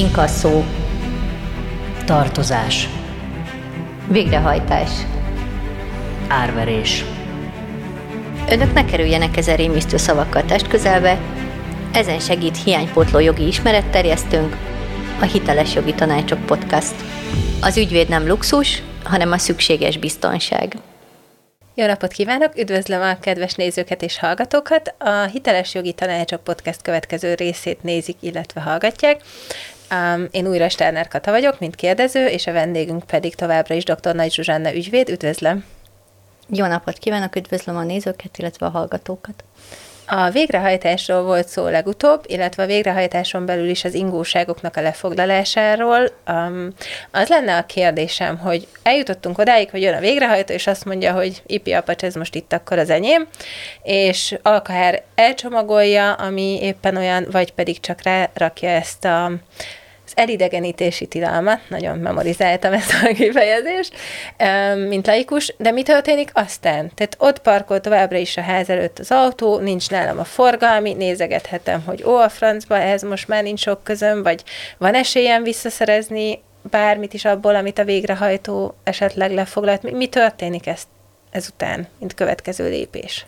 inkasszó, tartozás, végrehajtás, árverés. Önök ne kerüljenek ezen rémisztő szavakkal test közelbe, ezen segít hiánypótló jogi ismeretterjesztőnk, a Hiteles Jogi Tanácsok Podcast. Az ügyvéd nem luxus, hanem a szükséges biztonság. Jó napot kívánok! Üdvözlöm a kedves nézőket és hallgatókat! A Hiteles Jogi Tanácsok Podcast következő részét nézik, illetve hallgatják. Um, én újra Sterner Kata vagyok, mint kérdező, és a vendégünk pedig továbbra is dr. Nagy Zsuzsanna ügyvéd. Üdvözlöm! Jó napot kívánok, üdvözlöm a nézőket, illetve a hallgatókat! A végrehajtásról volt szó legutóbb, illetve a végrehajtáson belül is az ingóságoknak a lefoglalásáról. Um, az lenne a kérdésem, hogy eljutottunk odáig, hogy jön a végrehajtó, és azt mondja, hogy ipi apacs, ez most itt akkor az enyém, és alkahár elcsomagolja, ami éppen olyan, vagy pedig csak rárakja ezt a az elidegenítési tilalmat, nagyon memorizáltam ezt a kifejezést, mint laikus, de mi történik aztán? Tehát ott parkol továbbra is a ház előtt az autó, nincs nálam a forgalmi, nézegethetem, hogy ó, a francba, ez most már nincs sok közöm, vagy van esélyem visszaszerezni bármit is abból, amit a végrehajtó esetleg lefoglalt. Mi, mi történik ezt ezután, mint következő lépés?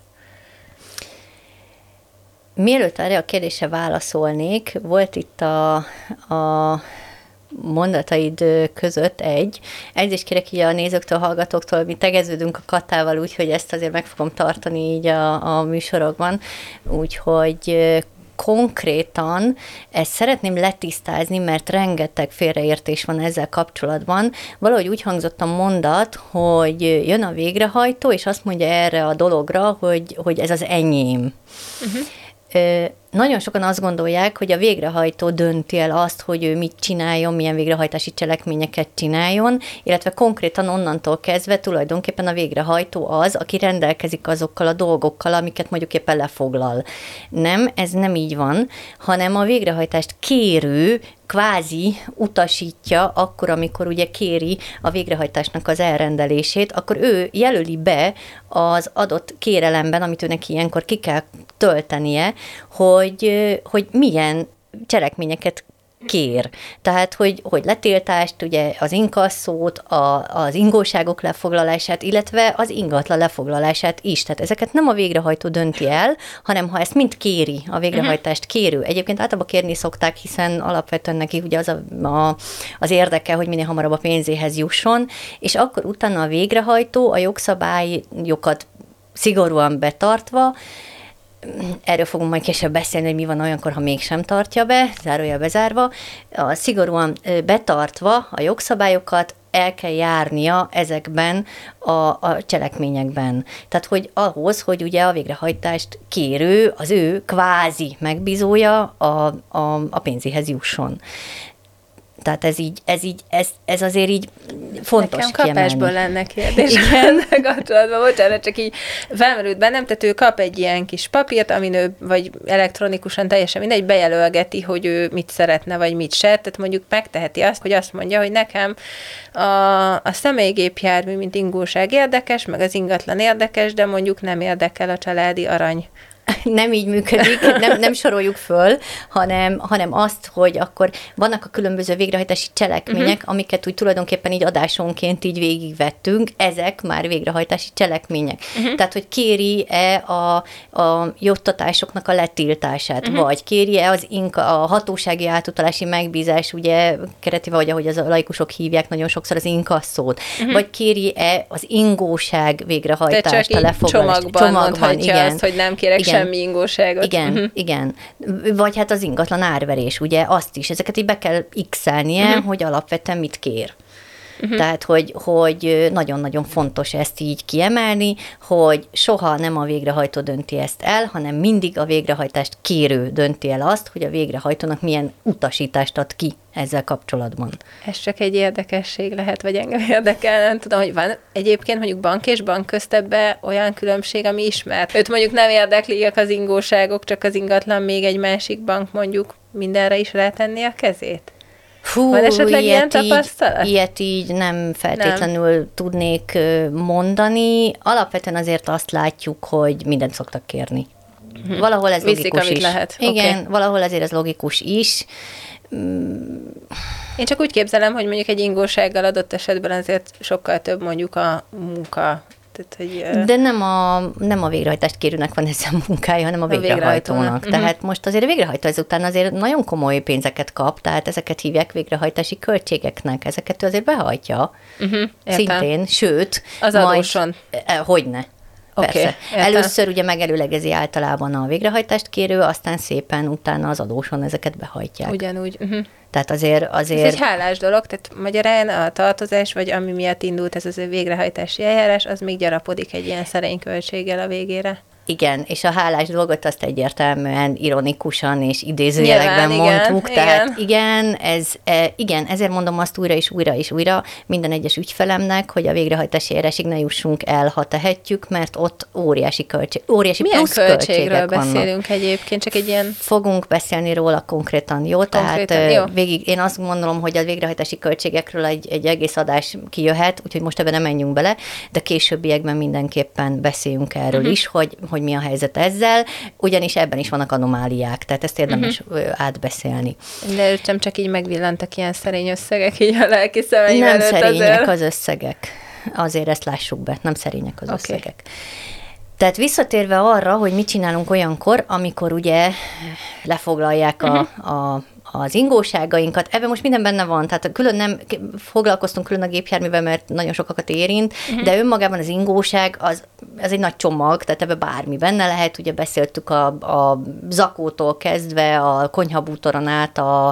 Mielőtt erre a kérdésre válaszolnék, volt itt a, a mondataid között egy. Elnézést kérek így a nézőktől, hallgatóktól, mi tegeződünk a Katával, úgyhogy ezt azért meg fogom tartani így a, a műsorokban, úgyhogy konkrétan ezt szeretném letisztázni, mert rengeteg félreértés van ezzel kapcsolatban. Valahogy úgy hangzott a mondat, hogy jön a végrehajtó, és azt mondja erre a dologra, hogy, hogy ez az enyém. Uh-huh えー nagyon sokan azt gondolják, hogy a végrehajtó dönti el azt, hogy ő mit csináljon, milyen végrehajtási cselekményeket csináljon, illetve konkrétan onnantól kezdve tulajdonképpen a végrehajtó az, aki rendelkezik azokkal a dolgokkal, amiket mondjuk éppen lefoglal. Nem, ez nem így van, hanem a végrehajtást kérő kvázi utasítja akkor, amikor ugye kéri a végrehajtásnak az elrendelését, akkor ő jelöli be az adott kérelemben, amit ő neki ilyenkor ki kell töltenie, hogy, hogy milyen cselekményeket kér. Tehát, hogy, hogy letiltást, ugye az inkasszót, a, az ingóságok lefoglalását, illetve az ingatlan lefoglalását is. Tehát ezeket nem a végrehajtó dönti el, hanem ha ezt mind kéri, a végrehajtást kérő. Egyébként általában kérni szokták, hiszen alapvetően neki ugye az a, a, az érdeke, hogy minél hamarabb a pénzéhez jusson, és akkor utána a végrehajtó a jogszabályokat szigorúan betartva, erről fogunk majd később beszélni, hogy mi van olyankor, ha mégsem tartja be, zárója bezárva, a szigorúan betartva a jogszabályokat, el kell járnia ezekben a, a cselekményekben. Tehát, hogy ahhoz, hogy ugye a végrehajtást kérő, az ő kvázi megbízója a, a, a pénzéhez jusson. Tehát ez így, ez így, ez, ez azért így fontos Nekem kapásból kiemelni. lenne kérdés. Igen. kapcsolatban, bocsánat, csak így felmerült bennem, tehát ő kap egy ilyen kis papírt, amin ő, vagy elektronikusan teljesen mindegy, bejelölgeti, hogy ő mit szeretne, vagy mit se. Tehát mondjuk megteheti azt, hogy azt mondja, hogy nekem a, a személygépjármű, mint ingóság érdekes, meg az ingatlan érdekes, de mondjuk nem érdekel a családi arany nem így működik, nem, nem soroljuk föl, hanem, hanem azt, hogy akkor vannak a különböző végrehajtási cselekmények, uh-huh. amiket úgy tulajdonképpen így adásonként így végigvettünk, ezek már végrehajtási cselekmények. Uh-huh. Tehát, hogy kéri-e a, a juttatásoknak a letiltását, uh-huh. vagy kéri-e az inka, a hatósági átutalási megbízás, ugye keretéve, vagy ahogy az a laikusok hívják nagyon sokszor az inkasszót, uh-huh. vagy kéri-e az ingóság végrehajtást, a lefoglalást. Csomagban, csomagban igen. azt, hogy nem kérek igen semmi ingóságot. Igen, uh-huh. igen. Vagy hát az ingatlan árverés, ugye azt is, ezeket így be kell x-elnie, uh-huh. hogy alapvetően mit kér. Uh-huh. Tehát, hogy, hogy nagyon-nagyon fontos ezt így kiemelni, hogy soha nem a végrehajtó dönti ezt el, hanem mindig a végrehajtást kérő dönti el azt, hogy a végrehajtónak milyen utasítást ad ki ezzel kapcsolatban. Ez csak egy érdekesség lehet, vagy engem érdekel, nem tudom, hogy van egyébként mondjuk bank és bank közt ebbe olyan különbség, ami ismert. Őt mondjuk nem érdekliek az ingóságok, csak az ingatlan még egy másik bank mondjuk mindenre is rátenni a kezét? Fú, Van esetleg ilyen tapasztalat? Így, ilyet így nem feltétlenül nem. tudnék mondani. Alapvetően azért azt látjuk, hogy mindent szoktak kérni. valahol ez Viszik, logikus is. lehet. Igen, Oké. valahol azért ez logikus is. Én csak úgy képzelem, hogy mondjuk egy ingósággal adott esetben azért sokkal több mondjuk a munka. Tehát, hogy, De nem a, nem a végrehajtást kérőnek van ezzel a munkája, hanem a végrehajtónak. végrehajtónak. Mhm. Tehát most azért a végrehajtó ezután azért nagyon komoly pénzeket kap, tehát ezeket hívják végrehajtási költségeknek. Ezeket ő azért behajtja. értem. Szintén, sőt. Az majd- adóson. E, Hogyne. Oké, Persze. értem. Először ugye megelőlegezi általában a végrehajtást kérő, aztán szépen utána az adóson ezeket behajtják. Ugyanúgy. Uh-huh. Tehát azért, Ez azért egy hálás dolog, tehát magyarán a tartozás, vagy ami miatt indult ez az végrehajtási eljárás, az még gyarapodik egy ilyen szerény költséggel a végére. Igen, és a hálás dolgot azt egyértelműen ironikusan és idézőjelekben Nyilván, igen, mondtuk. igen. Tehát igen, ez, e, igen, ezért mondom azt újra és újra és újra minden egyes ügyfelemnek, hogy a végrehajtási eljárásig ne jussunk el, ha tehetjük, mert ott óriási költség, óriási Milyen plusz költségről költségek vannak. beszélünk egyébként? Csak egy ilyen... Fogunk beszélni róla konkrétan, jó? Konkrétan, Tehát jó. végig, én azt gondolom, hogy a végrehajtási költségekről egy, egy egész adás kijöhet, úgyhogy most ebben nem menjünk bele, de későbbiekben mindenképpen beszéljünk erről uh-huh. is, hogy, hogy mi a helyzet ezzel, ugyanis ebben is vannak anomáliák, tehát ezt érdemes Mhm. uh-huh. átbeszélni. De előttem csak így megvillantak ilyen szerény összegek így a lelki szemeim nem előtt szerények azért. az összegek. Azért ezt lássuk be, nem szerények az okay. összegek. Tehát visszatérve arra, hogy mit csinálunk olyankor, amikor ugye lefoglalják a, a, az ingóságainkat, ebben most minden benne van, tehát külön nem foglalkoztunk külön a gépjárművel, mert nagyon sokakat érint, uh-huh. de önmagában az ingóság az, az egy nagy csomag, tehát ebbe bármi benne lehet, ugye beszéltük a, a zakótól kezdve, a konyhabútoron át a,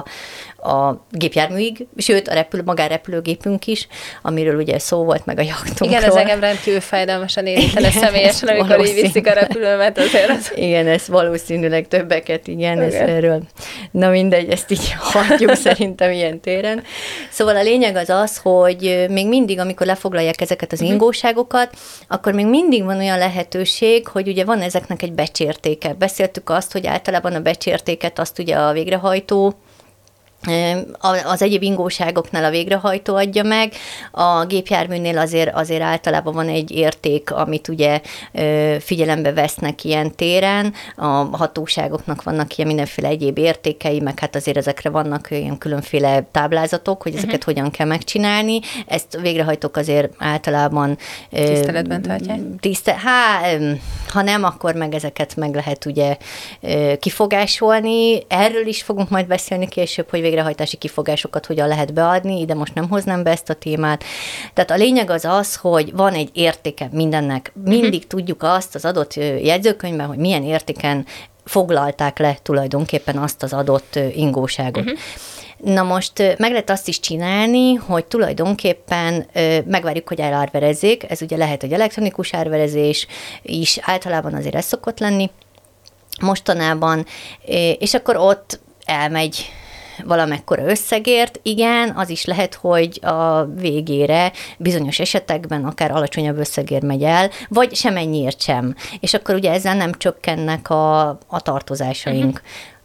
a gépjárműig, sőt a repülő, magánrepülőgépünk is, amiről ugye szó volt, meg a jachtunkról. Igen, ez engem rendkívül fájdalmasan érintene Igen, személyesen, ez amikor így viszik a repülőmet, azért az... Igen, ez valószínűleg többeket, igen, ez Igen. erről. Na mindegy, ezt így hagyjuk szerintem ilyen téren. Szóval a lényeg az az, hogy még mindig, amikor lefoglalják ezeket az ingóságokat, akkor még mindig van olyan lehetőség, hogy ugye van ezeknek egy becsértéke. Beszéltük azt, hogy általában a becsértéket azt ugye a végrehajtó az egyéb ingóságoknál a végrehajtó adja meg, a gépjárműnél azért, azért általában van egy érték, amit ugye figyelembe vesznek ilyen téren, a hatóságoknak vannak ilyen mindenféle egyéb értékei, meg hát azért ezekre vannak ilyen különféle táblázatok, hogy ezeket uh-huh. hogyan kell megcsinálni, ezt végrehajtók azért általában Tiszteletben tartják? Tiszte, há, ha nem, akkor meg ezeket meg lehet ugye kifogásolni. Erről is fogunk majd beszélni később, hogy végrehajtási kifogásokat hogyan lehet beadni, ide most nem hoznám be ezt a témát. Tehát a lényeg az az, hogy van egy értéke mindennek. Mindig uh-huh. tudjuk azt az adott jegyzőkönyvben, hogy milyen értéken foglalták le tulajdonképpen azt az adott ingóságot. Uh-huh. Na most meg lehet azt is csinálni, hogy tulajdonképpen megvárjuk, hogy elárverezzék, ez ugye lehet egy elektronikus árverezés is, általában azért ez szokott lenni mostanában, és akkor ott elmegy valamekkora összegért, igen, az is lehet, hogy a végére bizonyos esetekben akár alacsonyabb összegért megy el, vagy semennyiért sem. És akkor ugye ezzel nem csökkennek a, a tartozásaink.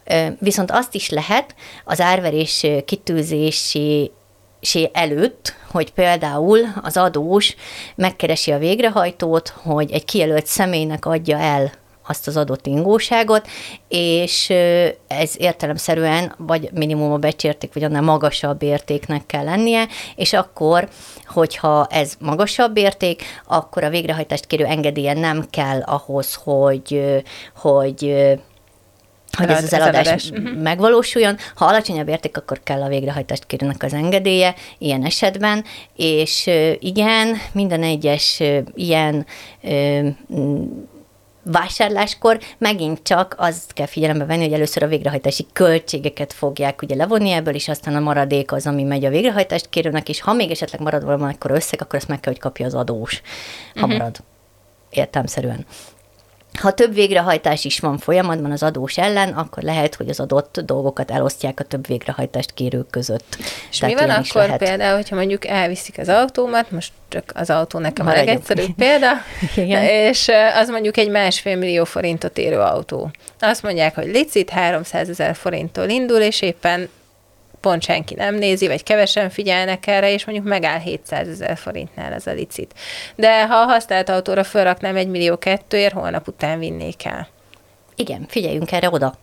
Uh-huh. Viszont azt is lehet az árverés kitűzési előtt, hogy például az adós megkeresi a végrehajtót, hogy egy kijelölt személynek adja el azt az adott ingóságot, és ez értelemszerűen vagy minimum a becsérték, vagy annál magasabb értéknek kell lennie, és akkor, hogyha ez magasabb érték, akkor a végrehajtást kérő engedélye nem kell ahhoz, hogy, hogy hogy ez Elad- az az eladás eladás. uh-huh. megvalósuljon. Ha alacsonyabb érték, akkor kell a végrehajtást kérőnek az engedélye ilyen esetben, és igen, minden egyes ilyen vásárláskor megint csak azt kell figyelembe venni, hogy először a végrehajtási költségeket fogják ugye levonni ebből, és aztán a maradék az, ami megy a végrehajtást kérőnek, és ha még esetleg marad valamikor összeg, akkor ezt meg kell, hogy kapja az adós, ha uh-huh. marad értelmszerűen. Ha több végrehajtás is van folyamatban az adós ellen, akkor lehet, hogy az adott dolgokat elosztják a több végrehajtást kérők között. És mi van akkor lehet. például, hogyha mondjuk elviszik az autómat, most csak az autó nekem a Maradjunk. legegyszerűbb példa, Igen. és az mondjuk egy másfél millió forintot érő autó. Azt mondják, hogy licit 300 ezer forinttól indul, és éppen pont senki nem nézi, vagy kevesen figyelnek erre, és mondjuk megáll 700 ezer forintnál ez a licit. De ha a használt autóra felraknám egy millió kettőért, holnap után vinnék el. Igen, figyeljünk erre oda.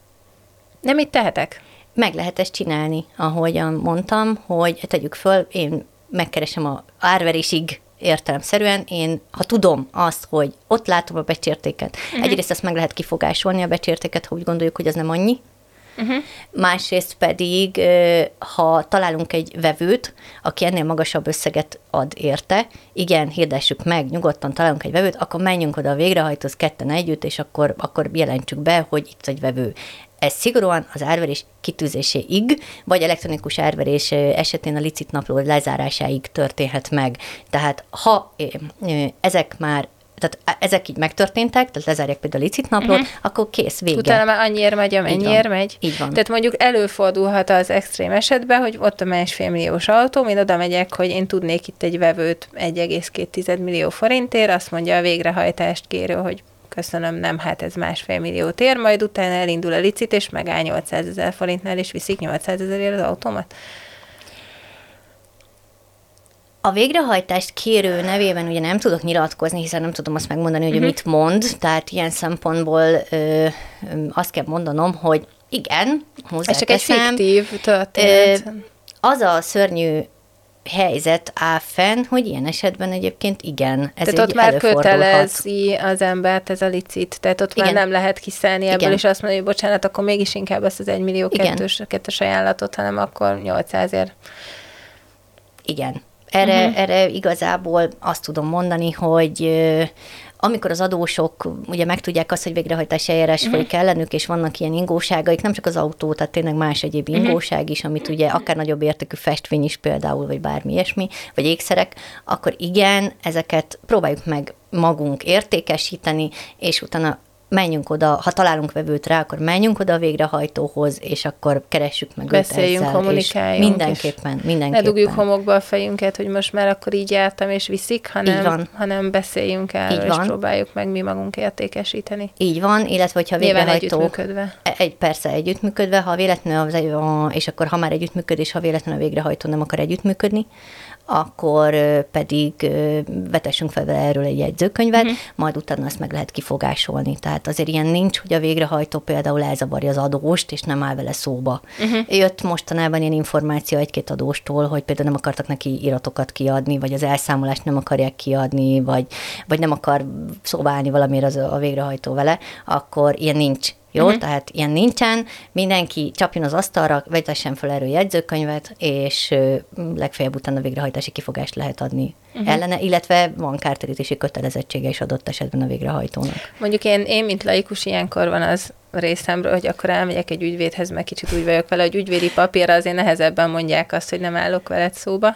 De mit tehetek? Meg lehet ezt csinálni, ahogyan mondtam, hogy tegyük föl, én megkeresem a árverésig értelemszerűen, én, ha tudom azt, hogy ott látom a becsértéket, uh-huh. egyrészt ezt meg lehet kifogásolni a becsértéket, ha úgy gondoljuk, hogy ez nem annyi, Uh-huh. Másrészt pedig, ha találunk egy vevőt, aki ennél magasabb összeget ad érte, igen, hirdessük meg, nyugodtan találunk egy vevőt, akkor menjünk oda a végrehajtóhoz ketten együtt, és akkor, akkor jelentsük be, hogy itt egy vevő. Ez szigorúan az árverés kitűzéséig, vagy elektronikus árverés esetén a licit napló lezárásáig történhet meg. Tehát ha ezek már tehát ezek így megtörténtek, tehát lezárják például licit naplót, uh-huh. akkor kész, vége. Utána már annyiért megy, amennyiért megy. Így van. Tehát mondjuk előfordulhat az extrém esetben, hogy ott a másfél milliós autó, én oda megyek, hogy én tudnék itt egy vevőt 1,2 millió forintért, azt mondja a végrehajtást kérő, hogy köszönöm, nem, hát ez másfél millió ér, majd utána elindul a licit, és megáll 800 ezer forintnál, és viszik 800 ezerért az automat. A végrehajtást kérő nevében ugye nem tudok nyilatkozni, hiszen nem tudom azt megmondani, hogy uh-huh. mit mond, tehát ilyen szempontból ö, azt kell mondanom, hogy igen, Ez csak egy fiktív történet. Ö, az a szörnyű helyzet áll fenn, hogy ilyen esetben egyébként igen, ez Tehát ott már kötelezi az embert ez a licit, tehát ott igen. már nem lehet kiszállni ebből, igen. és azt mondja, hogy bocsánat, akkor mégis inkább ezt az 1 millió kettős, kettős ajánlatot, hanem akkor 800 ért. Igen. Erre, uh-huh. erre igazából azt tudom mondani, hogy amikor az adósok ugye megtudják azt, hogy végrehajtási eljárás uh-huh. folyik ellenük, és vannak ilyen ingóságaik, nem csak az autó, tehát tényleg más egyéb uh-huh. ingóság is, amit ugye akár nagyobb értékű festvény is például, vagy bármi ilyesmi, vagy ékszerek, akkor igen, ezeket próbáljuk meg magunk értékesíteni, és utána menjünk oda, ha találunk vevőt rá, akkor menjünk oda a végrehajtóhoz, és akkor keressük meg Beszéljünk, őt ezzel, kommunikáljuk. Mindenképpen, mindenképpen. Ne dugjuk homokba a fejünket, hogy most már akkor így jártam és viszik, hanem, van. hanem beszéljünk el, és próbáljuk meg mi magunk értékesíteni. Így van, illetve hogyha végrehajtó... együttműködve. E, egy, persze együttműködve, ha véletlenül, és akkor ha már együttműködés, ha véletlenül a végrehajtó nem akar együttműködni, akkor pedig vetessünk fel erről egy jegyzőkönyvet, uh-huh. majd utána ezt meg lehet kifogásolni. Tehát azért ilyen nincs, hogy a végrehajtó például elzavarja az adóst, és nem áll vele szóba. Uh-huh. Jött mostanában ilyen információ egy-két adóstól, hogy például nem akartak neki iratokat kiadni, vagy az elszámolást nem akarják kiadni, vagy, vagy nem akar szóba állni valamiért az a végrehajtó vele, akkor ilyen nincs jó, uh-huh. tehát ilyen nincsen, mindenki csapjon az asztalra, vegyessen fel erről jegyzőkönyvet, és legfeljebb utána végrehajtási kifogást lehet adni uh-huh. ellene, illetve van kártérítési kötelezettsége is adott esetben a végrehajtónak. Mondjuk én, én mint laikus ilyenkor van az részemről, hogy akkor elmegyek egy ügyvédhez, meg kicsit úgy vagyok vele, hogy ügyvédi papírra azért nehezebben mondják azt, hogy nem állok veled szóba.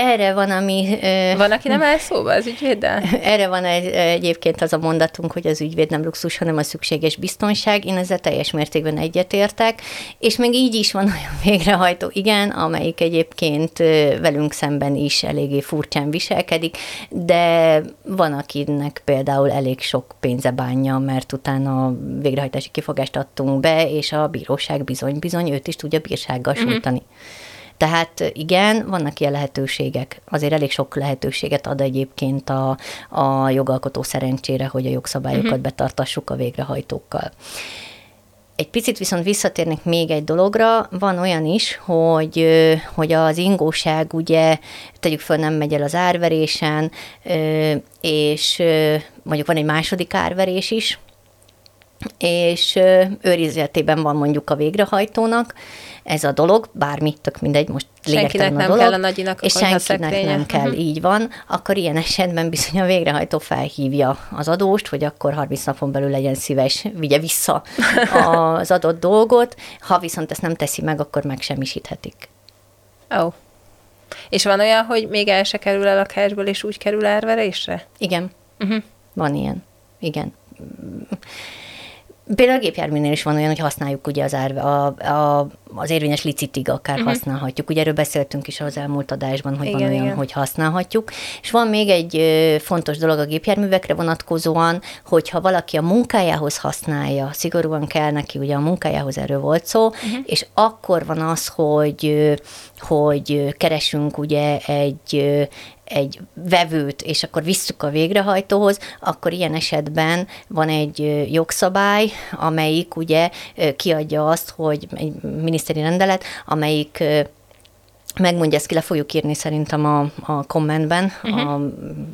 Erre van, ami... Van, aki nem áll szóba az ügyvéddel? Erre van egy, egyébként az a mondatunk, hogy az ügyvéd nem luxus, hanem a szükséges biztonság. Én ezzel teljes mértékben egyetértek, és még így is van olyan végrehajtó, igen, amelyik egyébként velünk szemben is eléggé furcsán viselkedik, de van, akinek például elég sok pénze bánja, mert utána végrehajtási kifogást adtunk be, és a bíróság bizony-bizony őt is tudja bírsággal uh-huh. sújtani. Tehát igen, vannak ilyen lehetőségek. Azért elég sok lehetőséget ad egyébként a, a jogalkotó szerencsére, hogy a jogszabályokat uh-huh. betartassuk a végrehajtókkal. Egy picit viszont visszatérnek még egy dologra, van olyan is, hogy, hogy az ingóság ugye, tegyük föl, nem megy el az árverésen, és mondjuk van egy második árverés is, és őrizetében van mondjuk a végrehajtónak, ez a dolog, bármi, tök mindegy, most senkinek nem dolog, kell a nagyinak és senkinek nem kell, uh-huh. így van, akkor ilyen esetben bizony a végrehajtó felhívja az adóst, hogy akkor 30 napon belül legyen szíves, vigye vissza az adott dolgot, ha viszont ezt nem teszi meg, akkor megsemmisíthetik. Ó. Oh. És van olyan, hogy még el se kerül a lakásból, és úgy kerül árverésre? Igen. Uh-huh. Van ilyen. Igen Például a gépjárműnél is van olyan, hogy használjuk ugye az árve, a, a, az érvényes licitig akár uh-huh. használhatjuk. Ugye erről beszéltünk is az elmúlt adásban, hogy Igen, van olyan, igen. hogy használhatjuk. És van még egy fontos dolog a gépjárművekre vonatkozóan, hogyha valaki a munkájához használja, szigorúan kell neki, ugye a munkájához erről volt szó, uh-huh. és akkor van az, hogy, hogy keresünk ugye egy egy vevőt, és akkor visszük a végrehajtóhoz, akkor ilyen esetben van egy jogszabály, amelyik ugye kiadja azt, hogy egy miniszteri rendelet, amelyik megmondja, ezt ki le fogjuk írni szerintem a, a kommentben, uh-huh. a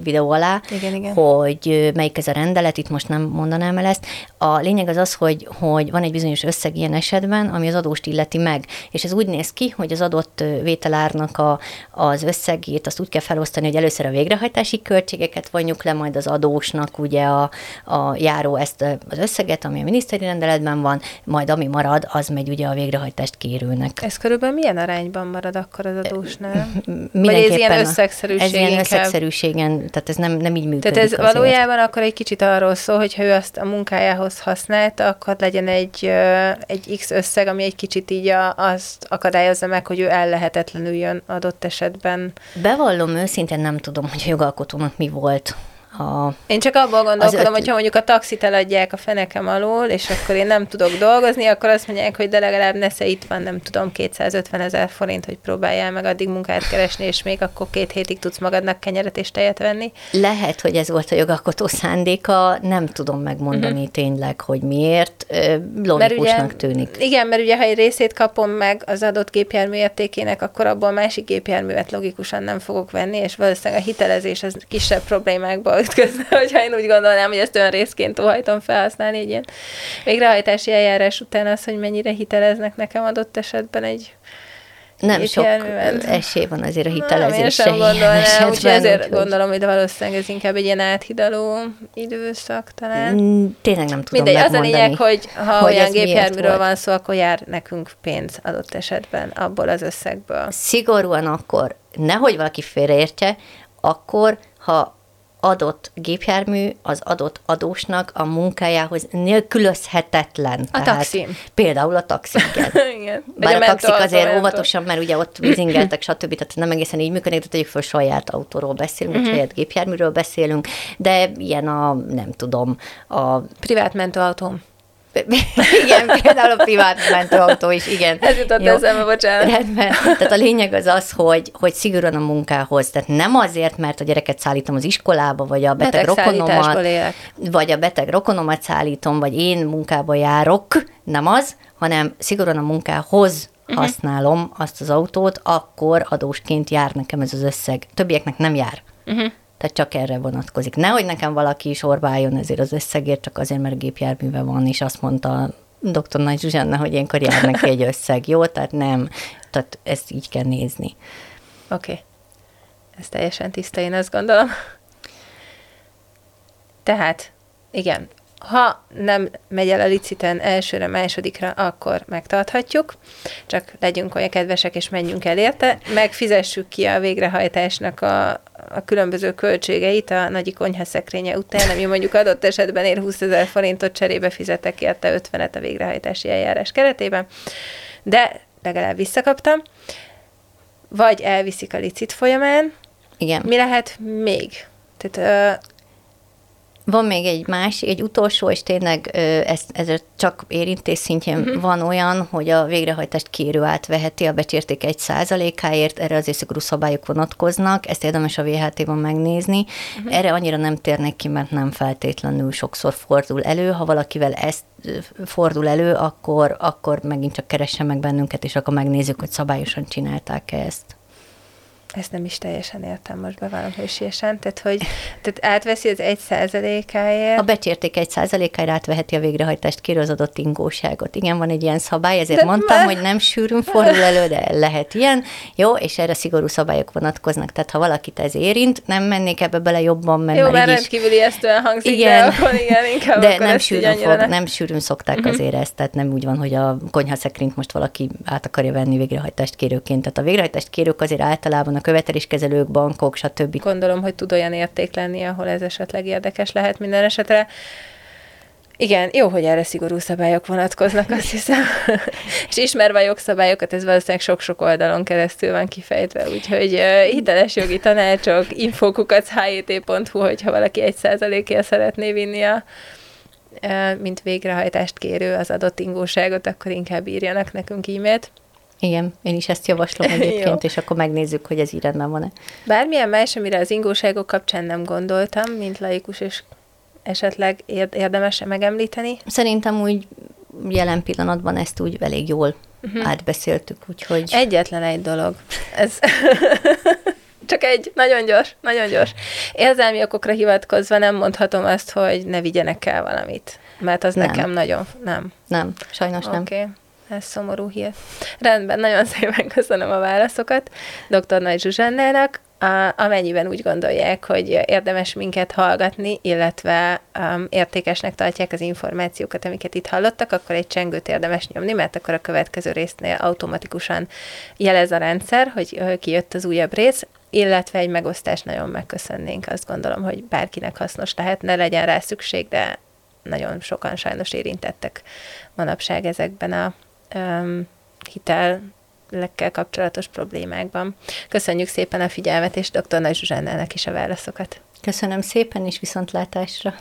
videó alá, Igen, igen. hogy melyik ez a rendelet, itt most nem mondanám el ezt. A lényeg az az, hogy, hogy van egy bizonyos összeg ilyen esetben, ami az adóst illeti meg, és ez úgy néz ki, hogy az adott vételárnak a, az összegét azt úgy kell felosztani, hogy először a végrehajtási költségeket vonjuk le, majd az adósnak ugye a, a járó ezt az összeget, ami a miniszteri rendeletben van, majd ami marad, az megy ugye a végrehajtást kérőnek. Ez körülbelül milyen arányban marad akkor az adósnál? Mindenképpen ilyen a- összegszerűség Ez ilyen összegszerűségen, tehát ez nem, nem így működik Tehát ez azért. valójában akkor egy kicsit arról szól, hogy ha ő azt a munkájához használta, akkor legyen egy, egy X összeg, ami egy kicsit így a, azt akadályozza meg, hogy ő ellehetetlenüljön adott esetben. Bevallom őszintén nem tudom, hogy a jogalkotónak mi volt a... Én csak abból gondolkodom, öt- hogyha mondjuk a taxit eladják a fenekem alól, és akkor én nem tudok dolgozni, akkor azt mondják, hogy de legalább nesze itt van, nem tudom, 250 ezer forint, hogy próbáljál meg addig munkát keresni, és még akkor két hétig tudsz magadnak kenyeret és tejet venni. Lehet, hogy ez volt a jogalkotó szándéka, nem tudom megmondani uh-huh. tényleg, hogy miért. Logikusnak tűnik. Igen, mert ugye, ha egy részét kapom meg az adott gépjármű értékének, akkor abból másik gépjárművet logikusan nem fogok venni, és valószínűleg a hitelezés az kisebb problémákba ütközne, hogyha én úgy gondolnám, hogy ezt olyan részként óhajtom felhasználni egy ilyen végrehajtási eljárás után az, hogy mennyire hiteleznek nekem adott esetben egy Nem sok gépjárművet. esély van azért a Nem, én hitelezésre. sem gondolnám, úgyhogy ezért úgyhogy- gondolom, hogy valószínűleg ez inkább egy ilyen áthidaló időszak talán. Mm, Tényleg nem tudom Mindegy, az a lényeg, hogy ha hogy olyan gépjárműről van szó, akkor jár nekünk pénz adott esetben abból az összegből. Szigorúan akkor, nehogy valaki félreértse, akkor, ha adott gépjármű az adott adósnak a munkájához nélkülözhetetlen. A taxim. Például a taxi, igen. Bár a, taxik mentőautó, azért nem óvatosan, mert ugye ott vízingeltek, stb. Tehát nem egészen így működik, de tegyük föl saját autóról beszélünk, vagy saját gépjárműről beszélünk, de ilyen a, nem tudom, a. Privát mentőautóm. igen, például a privát mentőautó is, igen. Ez jutott Jó. eszembe, bocsánat. Rendben. Tehát a lényeg az az, hogy, hogy szigorúan a munkához. Tehát nem azért, mert a gyereket szállítom az iskolába, vagy a beteg Betegszállításból rokonomat, vagy a beteg rokonomat szállítom, vagy én munkába járok, nem az, hanem szigorúan a munkához uh-huh. használom azt az autót, akkor adósként jár nekem ez az összeg. Többieknek nem jár. Uh-huh. Tehát csak erre vonatkozik. Nehogy nekem valaki is orbáljon ezért az összegért, csak azért, mert gépjárműve van, és azt mondta dr. Nagy Zsuzsanna, hogy ilyenkor jár neki egy összeg. Jó? Tehát nem. Tehát ezt így kell nézni. Oké. Okay. Ez teljesen tiszta, én azt gondolom. Tehát, igen, ha nem megy el a liciten elsőre, másodikra, akkor megtarthatjuk, csak legyünk olyan kedvesek, és menjünk el érte, megfizessük ki a végrehajtásnak a, a különböző költségeit a nagyi konyhaszekrénye után, ami mondjuk adott esetben ér 20 ezer forintot, cserébe fizetek érte 50-et a végrehajtási eljárás keretében, de legalább visszakaptam, vagy elviszik a licit folyamán. Igen. Mi lehet még? Tehát Van még egy másik, egy utolsó, és tényleg ez, ez csak érintés szintjén uh-huh. van olyan, hogy a végrehajtást kérő átveheti a becsérték egy százalékáért, erre azért szigorú szabályok vonatkoznak, ezt érdemes a VHT-ban megnézni. Uh-huh. Erre annyira nem térnek ki, mert nem feltétlenül sokszor fordul elő. Ha valakivel ezt fordul elő, akkor, akkor megint csak keressen meg bennünket, és akkor megnézzük, hogy szabályosan csinálták-e ezt. Ezt nem is teljesen értem, most bevallom hősiesen, tehát hogy tehát átveszi az egy százalékáért. A becsérték egy százalékára átveheti a végrehajtást kérő az adott ingóságot. Igen, van egy ilyen szabály, ezért De mondtam, már- hogy nem sűrűn fordul elő, de lehet ilyen. Jó, és erre szigorú szabályok vonatkoznak, tehát ha valakit ez érint, nem mennék ebbe bele jobban, mert Jó, már így is rendkívül ijesztően hangzik, igen, de akkor igen, inkább de akkor nem sűrűn, fog, ne- nem sűrűn szokták uh-huh. azért ezt, tehát nem úgy van, hogy a konyhaszekrényt most valaki át akarja venni végrehajtást kérőként. Tehát a végrehajtást kérők azért általában a követeléskezelők, bankok, stb. Gondolom, hogy tud olyan érték lenni, ahol ez esetleg érdekes lehet minden esetre. Igen, jó, hogy erre szigorú szabályok vonatkoznak, azt hiszem. és ismerve a jogszabályokat, ez valószínűleg sok-sok oldalon keresztül van kifejtve, úgyhogy uh, hiteles jogi tanácsok, infokukat, hjt.hu, hogyha valaki egy százalékért szeretné vinni a uh, mint végrehajtást kérő az adott ingóságot, akkor inkább írjanak nekünk e-mailt. Igen, én is ezt javaslom egyébként, és akkor megnézzük, hogy ez így rendben van-e. Bármilyen más, amire az ingóságok kapcsán nem gondoltam, mint laikus és esetleg érdemes megemlíteni? Szerintem úgy jelen pillanatban ezt úgy elég jól uh-huh. átbeszéltük, úgyhogy... Egyetlen egy dolog. Ez... Csak egy, nagyon gyors, nagyon gyors. Érzelmi okokra hivatkozva nem mondhatom azt, hogy ne vigyenek el valamit. Mert az nem. nekem nagyon... Nem. Nem, sajnos okay. nem. Ez szomorú hír. Rendben, nagyon szépen köszönöm a válaszokat dr. Nagy Zsuzsannának amennyiben úgy gondolják, hogy érdemes minket hallgatni, illetve um, értékesnek tartják az információkat, amiket itt hallottak, akkor egy csengőt érdemes nyomni, mert akkor a következő résznél automatikusan jelez a rendszer, hogy kijött az újabb rész, illetve egy megosztást nagyon megköszönnénk. Azt gondolom, hogy bárkinek hasznos lehet, ne legyen rá szükség, de nagyon sokan sajnos érintettek manapság ezekben a um, hitel lekkel kapcsolatos problémákban. Köszönjük szépen a figyelmet, és dr. Nagy Zsuzsánnának is a válaszokat. Köszönöm szépen, és viszontlátásra.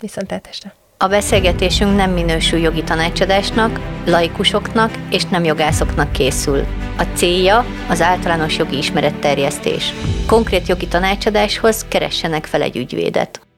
Viszontlátásra. A beszélgetésünk nem minősül jogi tanácsadásnak, laikusoknak és nem jogászoknak készül. A célja az általános jogi ismeretterjesztés. Konkrét jogi tanácsadáshoz keressenek fel egy ügyvédet.